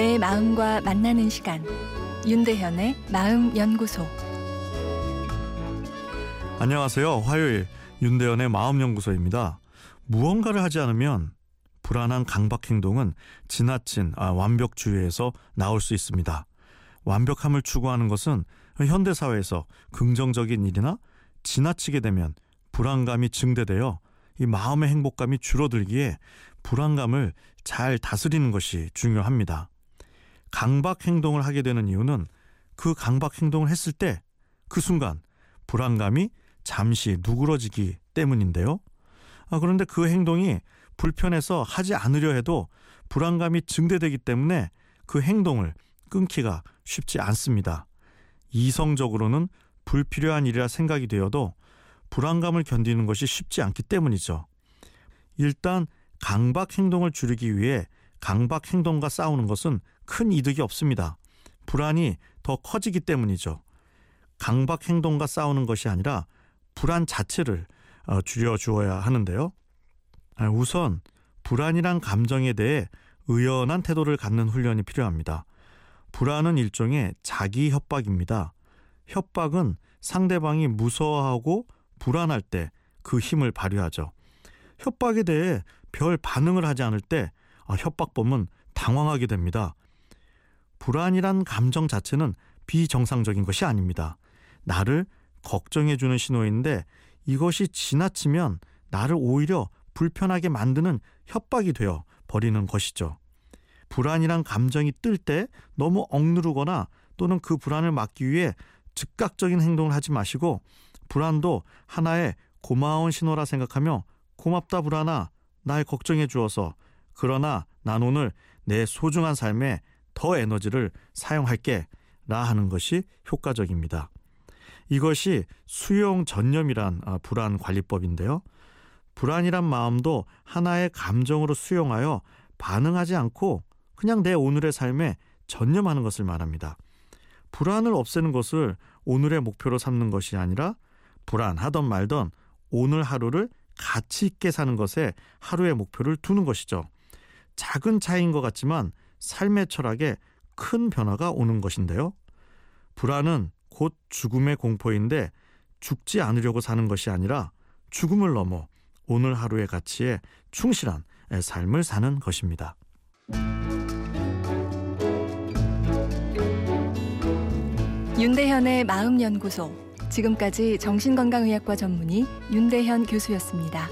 내 마음과 만나는 시간 윤대현의 마음 연구소 안녕하세요. 화요일 윤대현의 마음 연구소입니다. 무언가를 하지 않으면 불안한 강박 행동은 지나친 아, 완벽주의에서 나올 수 있습니다. 완벽함을 추구하는 것은 현대 사회에서 긍정적인 일이나 지나치게 되면 불안감이 증대되어 이 마음의 행복감이 줄어들기에 불안감을 잘 다스리는 것이 중요합니다. 강박 행동을 하게 되는 이유는 그 강박 행동을 했을 때 그 순간 불안감이 잠시 누그러지기 때문인데요. 아, 그런데 그 행동이 불편해서 하지 않으려 해도 불안감이 증대되기 때문에 그 행동을 끊기가 쉽지 않습니다. 이성적으로는 불필요한 일이라 생각이 되어도 불안감을 견디는 것이 쉽지 않기 때문이죠. 일단 강박 행동을 줄이기 위해 강박 행동과 싸우는 것은 큰 이득이 없습니다. 불안이 더 커지기 때문이죠. 강박 행동과 싸우는 것이 아니라 불안 자체를 어, 줄여 주어야 하는데요. 아, 우선 불안이란 감정에 대해 의연한 태도를 갖는 훈련이 필요합니다. 불안은 일종의 자기 협박입니다. 협박은 상대방이 무서워하고 불안할 때 그 힘을 발휘하죠. 협박에 대해 별 반응을 하지 않을 때 아, 협박범은 당황하게 됩니다. 불안이란 감정 자체는 비정상적인 것이 아닙니다. 나를 걱정해주는 신호인데 이것이 지나치면 나를 오히려 불편하게 만드는 협박이 되어 버리는 것이죠. 불안이란 감정이 뜰 때 너무 억누르거나 또는 그 불안을 막기 위해 즉각적인 행동을 하지 마시고 불안도 하나의 고마운 신호라 생각하며 고맙다 불안아 날 걱정해 주어서 그러나 난 오늘 내 소중한 삶에 더 에너지를 사용할게 라 하는 것이 효과적입니다. 이것이 수용 전념이란 아, 불안 관리법인데요. 불안이란 마음도 하나의 감정으로 수용하여 반응하지 않고 그냥 내 오늘의 삶에 전념하는 것을 말합니다. 불안을 없애는 것을 오늘의 목표로 삼는 것이 아니라 불안하던 말던 오늘 하루를 가치 있게 사는 것에 하루의 목표를 두는 것이죠. 작은 차이인 것 같지만 삶의 철학에 큰 변화가 오는 것인데요. 불안은 곧 죽음의 공포인데 죽지 않으려고 사는 것이 아니라 죽음을 넘어 오늘 하루의 가치에 충실한 삶을 사는 것입니다. 윤대현의 마음연구소 지금까지 정신건강의학과 전문의 윤대현 교수였습니다.